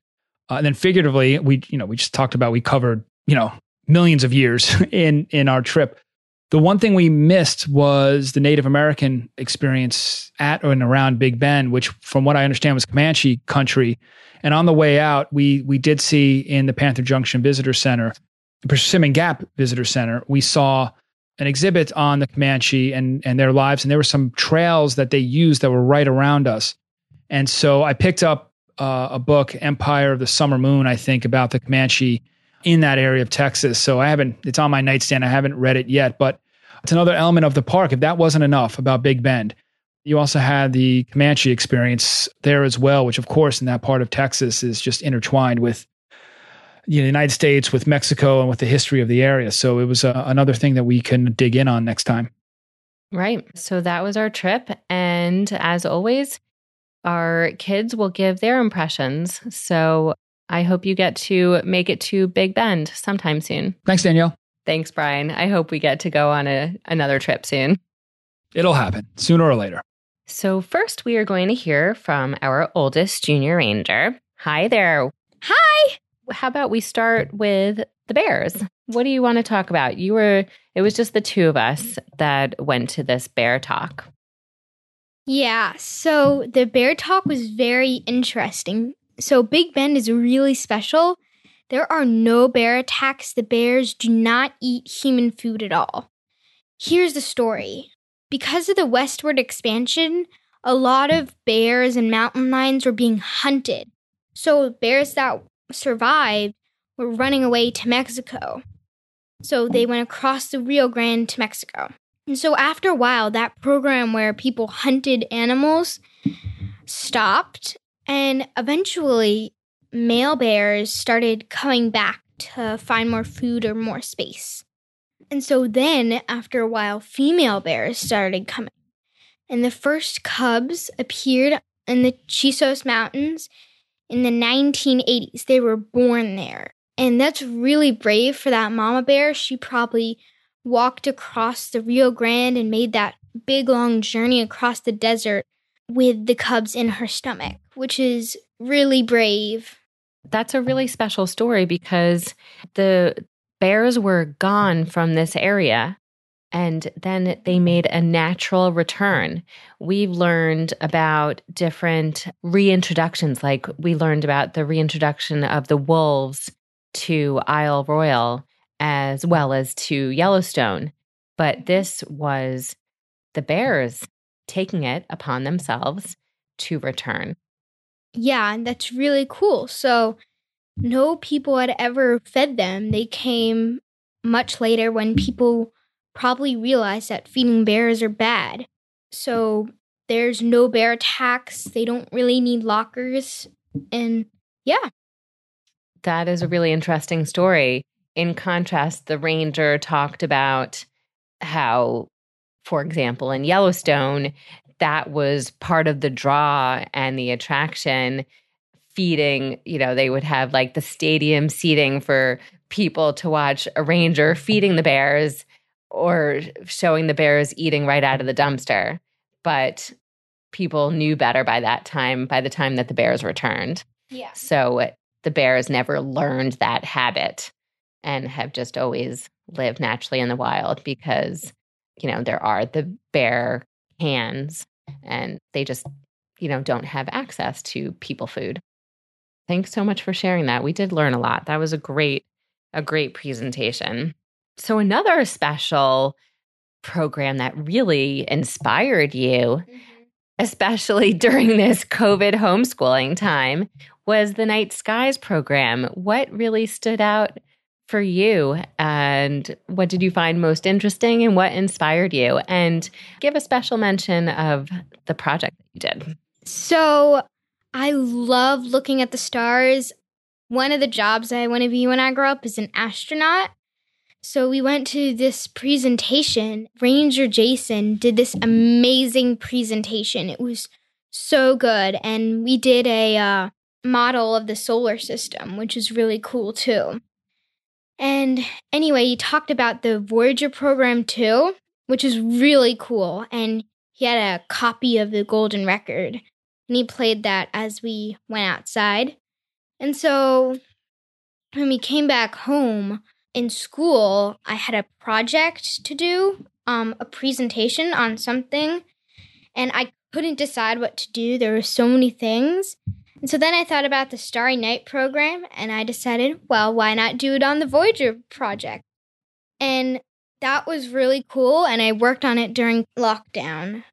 Uh, and then figuratively, we, you know, we just talked about we covered, you know, millions of years in in our trip. The one thing we missed was the Native American experience at and around Big Bend, which, from what I understand, was Comanche country. And on the way out, we we did see in the Panther Junction Visitor Center, Persimmon Gap Visitor Center, we saw an exhibit on the Comanche and and their lives, and there were some trails that they used that were right around us. And so I picked up uh, a book, Empire of the Summer Moon, I think, about the Comanche in that area of Texas. So I haven't, it's on my nightstand. I haven't read it yet, but it's another element of the park. If that wasn't enough about Big Bend, you also had the Comanche experience there as well, which, of course, in that part of Texas is just intertwined with the United States, with Mexico, and with the history of the area. So it was uh, another thing that we can dig in on next time. Right. So that was our trip. And as always, our kids will give their impressions. So I hope you get to make it to Big Bend sometime soon. Thanks, Danielle. Thanks, Brian. I hope we get to go on a, another trip soon. It'll happen sooner or later. So, first, we are going to hear from our oldest junior ranger. Hi there. Hi. How about we start with the bears? What do you want to talk about? You were, it was just the two of us that went to this bear talk. Yeah, so the bear talk was very interesting. So Big Bend is really special. There are no bear attacks. The bears do not eat human food at all. Here's the story. Because of the westward expansion, a lot of bears and mountain lions were being hunted. So bears that survived were running away to Mexico. So they went across the Rio Grande to Mexico. And so after a while, that program where people hunted animals stopped, and eventually, male bears started coming back to find more food or more space. And so then, after a while, female bears started coming. And the first cubs appeared in the Chisos Mountains in the 1980s. They were born there. And that's really brave for that mama bear. She probably walked across the Rio Grande and made that big long journey across the desert with the cubs in her stomach, which is really brave. That's a really special story because the bears were gone from this area and then they made a natural return. We've learned about different reintroductions, like we learned about the reintroduction of the wolves to Isle Royale as well as to Yellowstone. But this was the bears taking it upon themselves to return. Yeah, and that's really cool. So, no people had ever fed them. They came much later when people probably realized that feeding bears are bad. So, there's no bear attacks. They don't really need lockers. And yeah. That is a really interesting story in contrast, the ranger talked about how, for example, in Yellowstone, that was part of the draw and the attraction feeding you know they would have like the stadium seating for people to watch a ranger feeding the bears or showing the bears eating right out of the dumpster. But people knew better by that time by the time that the bears returned. Yeah. So the bears never learned that habit and have just always lived naturally in the wild because, you know, there are the bare hands and they just, you know, don't have access to people food. Thanks so much for sharing that. We did learn a lot. That was a great, a great presentation. So, another special program that really inspired you, mm-hmm. especially during this COVID homeschooling time, was the Night Skies program. What really stood out for you and what did you find most interesting and what inspired you? And give a special mention of the project that you did. So i love looking at the stars. One of the jobs i want to be when i grow up is an astronaut. So we went to this presentation. Ranger jason did this amazing presentation. It was so good and we did a uh, model of the solar system which is really cool too and anyway, he talked about the Voyager program too, which is really cool. And he had a copy of the Golden Record. And he played that as we went outside. And so when we came back home, in school, I had a project to do, um, a presentation on something, and I couldn't decide what to do. There were so many things. And so then I thought about the Starry Night program, and I decided, well, why not do it on the Voyager project? And that was really cool, and I worked on it during lockdown.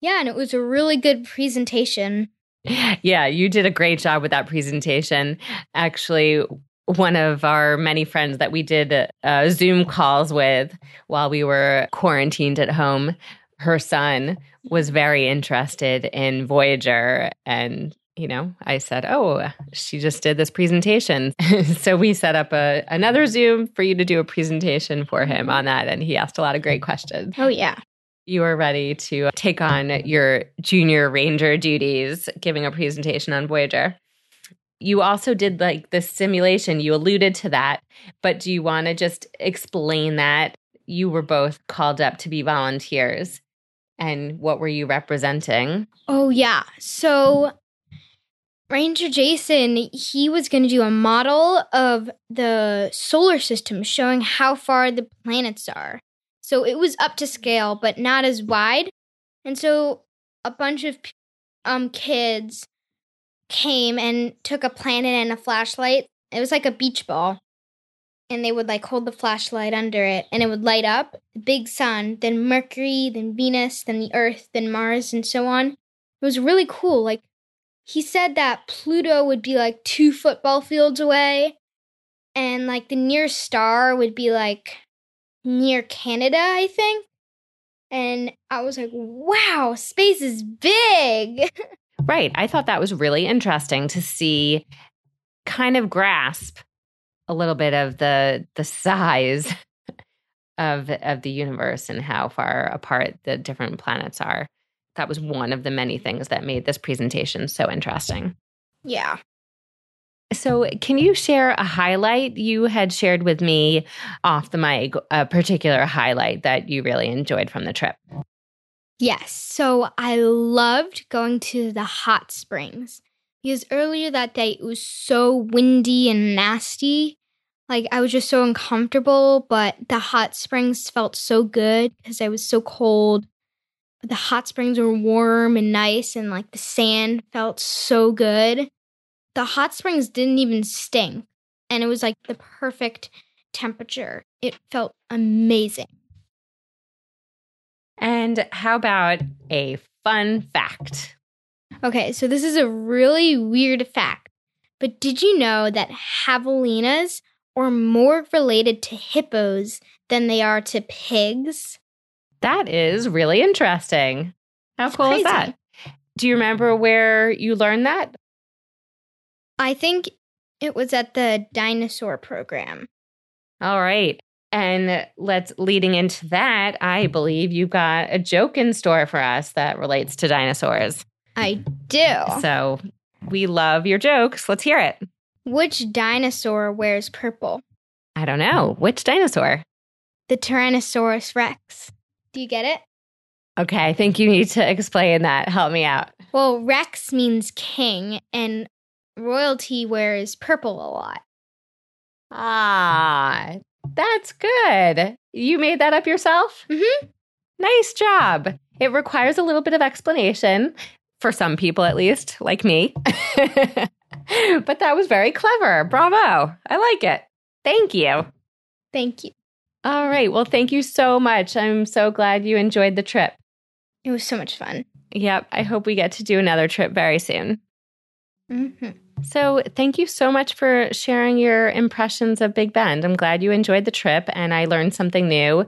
Yeah, and it was a really good presentation. Yeah, you did a great job with that presentation. Actually, one of our many friends that we did uh, Zoom calls with while we were quarantined at home, her son was very interested in Voyager. And, you know, I said, Oh, she just did this presentation. so we set up a, another Zoom for you to do a presentation for him on that. And he asked a lot of great questions. Oh, yeah. You are ready to take on your junior ranger duties, giving a presentation on Voyager you also did like the simulation. You alluded to that, but do you want to just explain that? You were both called up to be volunteers. And what were you representing? Oh, yeah. So, Ranger Jason, he was going to do a model of the solar system showing how far the planets are. So, it was up to scale, but not as wide. And so, a bunch of um, kids came and took a planet and a flashlight. It was like a beach ball. And they would like hold the flashlight under it and it would light up the big sun, then Mercury, then Venus, then the Earth, then Mars, and so on. It was really cool. Like, he said that Pluto would be like two football fields away, and like the nearest star would be like near Canada, I think. And I was like, wow, space is big. Right. I thought that was really interesting to see kind of grasp a little bit of the the size of of the universe and how far apart the different planets are. That was one of the many things that made this presentation so interesting. Yeah. So, can you share a highlight you had shared with me off the mic, a particular highlight that you really enjoyed from the trip? Yes. So I loved going to the hot springs because earlier that day it was so windy and nasty. Like I was just so uncomfortable, but the hot springs felt so good because I was so cold. The hot springs were warm and nice, and like the sand felt so good. The hot springs didn't even stink, and it was like the perfect temperature. It felt amazing. And how about a fun fact? Okay, so this is a really weird fact, but did you know that javelinas are more related to hippos than they are to pigs? That is really interesting. How It's cool crazy. is that? Do you remember where you learned that? I think it was at the dinosaur program. All right. And let's leading into that, I believe you've got a joke in store for us that relates to dinosaurs. I do. So we love your jokes. Let's hear it. Which dinosaur wears purple? I don't know. Which dinosaur? The Tyrannosaurus Rex. Do you get it? Okay, I think you need to explain that. Help me out. Well, Rex means king, and royalty wears purple a lot. Ah, that's good. You made that up yourself? Mm-hmm. Nice job. It requires a little bit of explanation for some people, at least, like me. but that was very clever. Bravo. I like it. Thank you. Thank you. All right. Well, thank you so much. I'm so glad you enjoyed the trip. It was so much fun. Yep. I hope we get to do another trip very soon. hmm So, thank you so much for sharing your impressions of Big Bend. I'm glad you enjoyed the trip and I learned something new.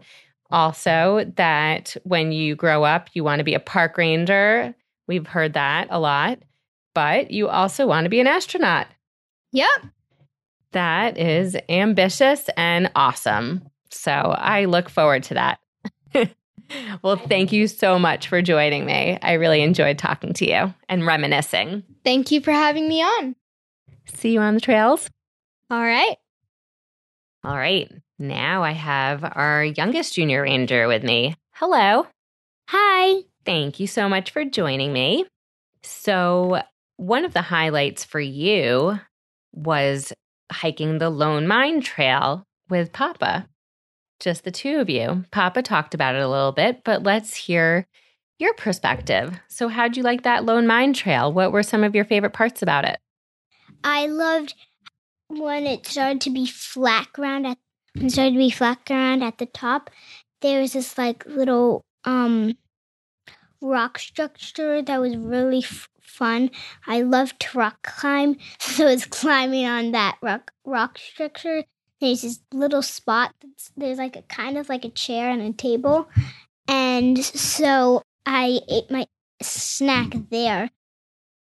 Also, that when you grow up, you want to be a park ranger. We've heard that a lot, but you also want to be an astronaut. Yep. That is ambitious and awesome. So, I look forward to that. well, thank you so much for joining me. I really enjoyed talking to you and reminiscing. Thank you for having me on. See you on the trails. All right. All right. Now I have our youngest junior ranger with me. Hello. Hi. Thank you so much for joining me. So, one of the highlights for you was hiking the Lone Mine Trail with Papa, just the two of you. Papa talked about it a little bit, but let's hear your perspective. So, how'd you like that Lone Mine Trail? What were some of your favorite parts about it? I loved when it started to be flat ground at it started to be flat ground at the top. There was this like little um rock structure that was really f- fun. I loved to rock climb, so I was climbing on that rock rock structure. There's this little spot. That's, there's like a kind of like a chair and a table, and so I ate my snack there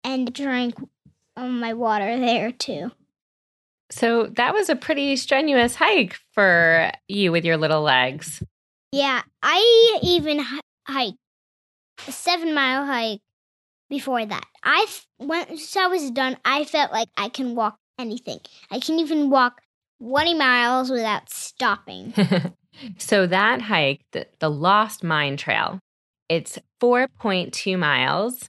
and drank um, my water there too. So that was a pretty strenuous hike for you with your little legs. Yeah, I even hiked a seven mile hike before that. I f- once I was done, I felt like I can walk anything. I can even walk 20 miles without stopping. so that hike, the, the Lost Mine Trail, it's 4.2 miles.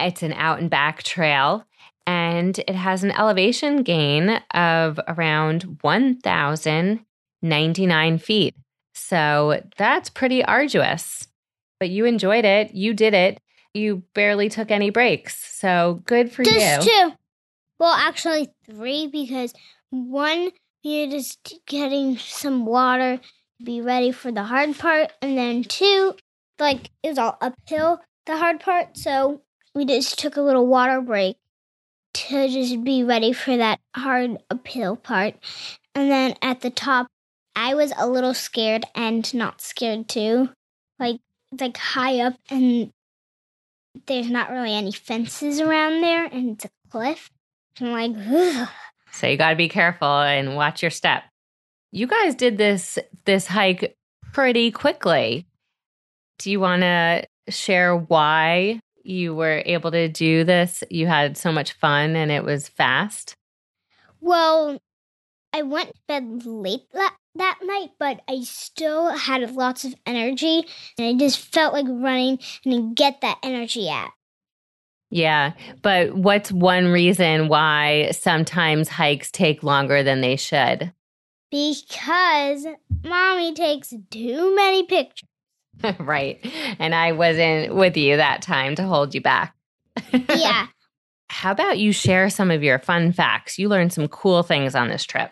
It's an out and back trail and it has an elevation gain of around 1,099 feet. So that's pretty arduous. But you enjoyed it. You did it. You barely took any breaks. So good for Just you. two. Well, actually, three because one, you're just getting some water to be ready for the hard part. And then two, like, it was all uphill, the hard part. So we just took a little water break to just be ready for that hard uphill part. And then at the top, I was a little scared and not scared too. Like, like high up and there's not really any fences around there and it's a cliff. I'm like, Ugh. So you got to be careful and watch your step. You guys did this this hike pretty quickly. Do you want to share why you were able to do this? You had so much fun and it was fast. well, I went to bed late that, that night, but I still had lots of energy and I just felt like running and get that energy out. Yeah, but what's one reason why sometimes hikes take longer than they should? Because mommy takes too many pictures. right. And I wasn't with you that time to hold you back. Yeah. How about you share some of your fun facts? You learned some cool things on this trip.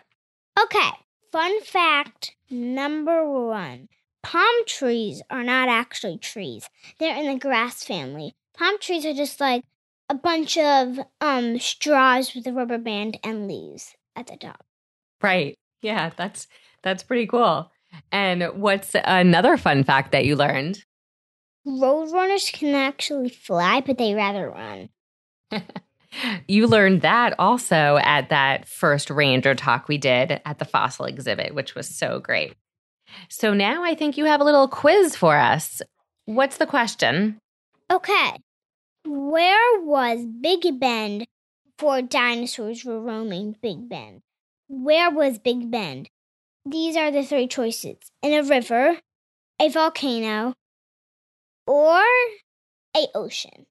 Okay. Fun fact number one palm trees are not actually trees, they're in the grass family. Palm trees are just like a bunch of um, straws with a rubber band and leaves at the top. Right. Yeah, that's that's pretty cool. And what's another fun fact that you learned? Roadrunners can actually fly, but they rather run. you learned that also at that first ranger talk we did at the fossil exhibit, which was so great. So now I think you have a little quiz for us. What's the question? Okay. Where was Big Bend before dinosaurs were roaming Big Bend? Where was Big Bend? These are the three choices in a river, a volcano, or a ocean.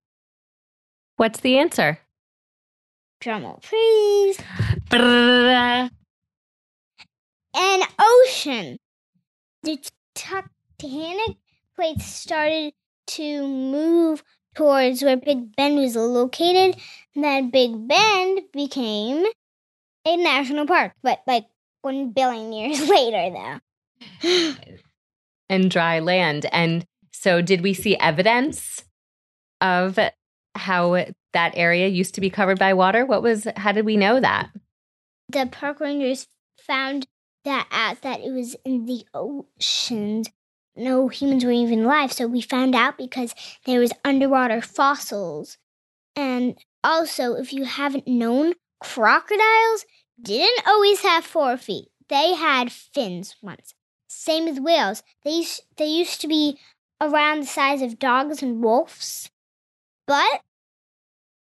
What's the answer? Drumroll, please. An ocean. The tectonic plates started to move towards where Big Bend was located. And then Big Bend became a national park, but like one billion years later, though. and dry land. And so, did we see evidence of how that area used to be covered by water? What was, how did we know that? The park rangers found that out that it was in the oceans. No humans were even alive, so we found out because there was underwater fossils. And also, if you haven't known, crocodiles didn't always have four feet. They had fins once. Same with whales. They they used to be around the size of dogs and wolves. But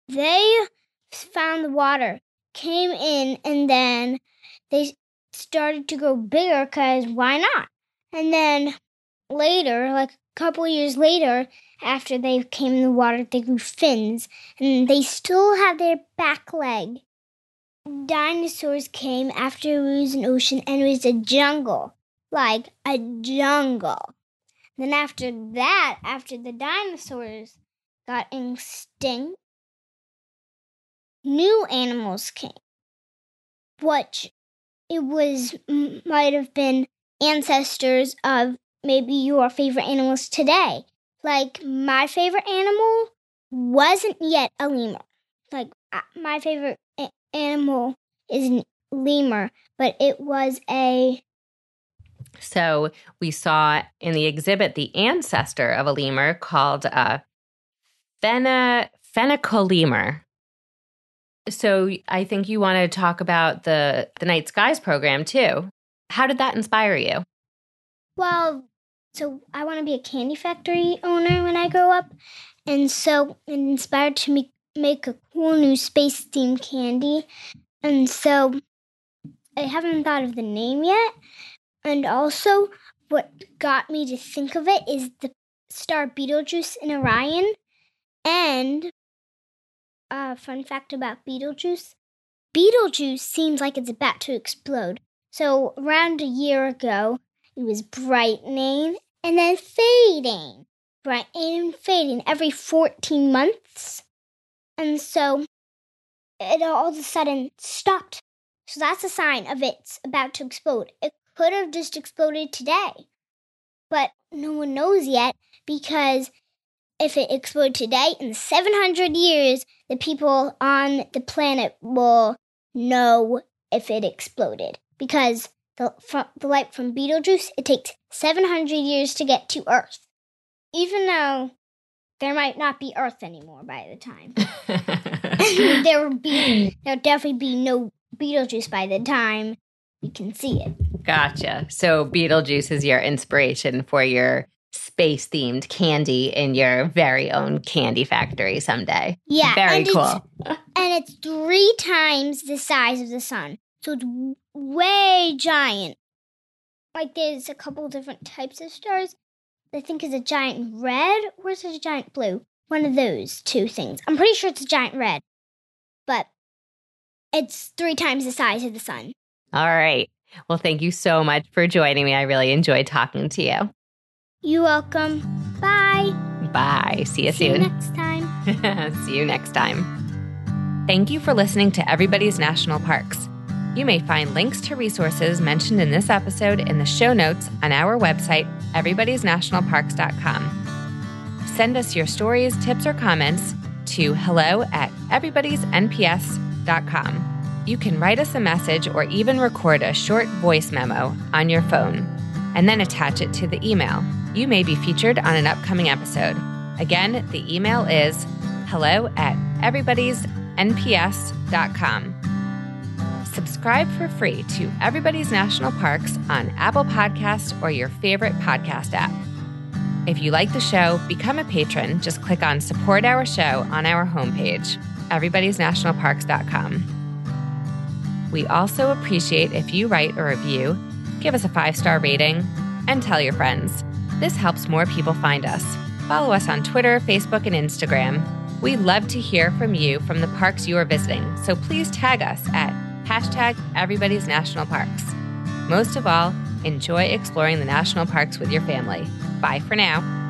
they found the water, came in, and then they started to grow bigger because why not? And then later, like a couple years later, after they came in the water, they grew fins, and they still have their back leg. dinosaurs came after it was an ocean and it was a jungle. Like a jungle. Then after that, after the dinosaurs got extinct, new animals came. Which it was might have been ancestors of maybe your favorite animals today. Like my favorite animal wasn't yet a lemur. Like my favorite a- animal is a lemur, but it was a. So we saw in the exhibit the ancestor of a lemur called uh, Phena, Phenacolemur. So I think you want to talk about the the Night Skies program too. How did that inspire you? Well, so I want to be a candy factory owner when I grow up, and so it inspired to make make a cool new space themed candy, and so I haven't thought of the name yet, and also what got me to think of it is the star Betelgeuse in Orion, and a fun fact about Betelgeuse Betelgeuse seems like it's about to explode. So around a year ago, it was brightening and then fading, brightening and fading every 14 months. And so it all of a sudden stopped. So that's a sign of it's about to explode. It could have just exploded today, but no one knows yet because if it exploded today, in 700 years, the people on the planet will know if it exploded because the, from, the light from Betelgeuse, it takes 700 years to get to Earth. Even though there might not be Earth anymore by the time. there will be there'll definitely be no Betelgeuse by the time we can see it. Gotcha. So Betelgeuse is your inspiration for your space themed candy in your very own candy factory someday. Yeah. Very and cool. It's, and it's three times the size of the sun. So it's way giant. Like there's a couple different types of stars. I think is a giant red or is it a giant blue? One of those two things. I'm pretty sure it's a giant red. But it's three times the size of the sun. All right. Well, thank you so much for joining me. I really enjoyed talking to you. You're welcome. Bye. Bye. See you See soon. you next time. See you next time. Thank you for listening to Everybody's National Parks. You may find links to resources mentioned in this episode in the show notes on our website, everybody'snationalparks.com. Send us your stories, tips, or comments to hello at everybody'snps.com. You can write us a message or even record a short voice memo on your phone and then attach it to the email. You may be featured on an upcoming episode. Again, the email is hello at everybody'snps.com. Subscribe for free to Everybody's National Parks on Apple Podcasts or your favorite podcast app. If you like the show, become a patron. Just click on Support Our Show on our homepage, everybody'snationalparks.com. We also appreciate if you write a review, give us a five star rating, and tell your friends. This helps more people find us. Follow us on Twitter, Facebook, and Instagram. We love to hear from you from the parks you are visiting, so please tag us at hashtag Everybody's National Parks. Most of all, enjoy exploring the national parks with your family. Bye for now.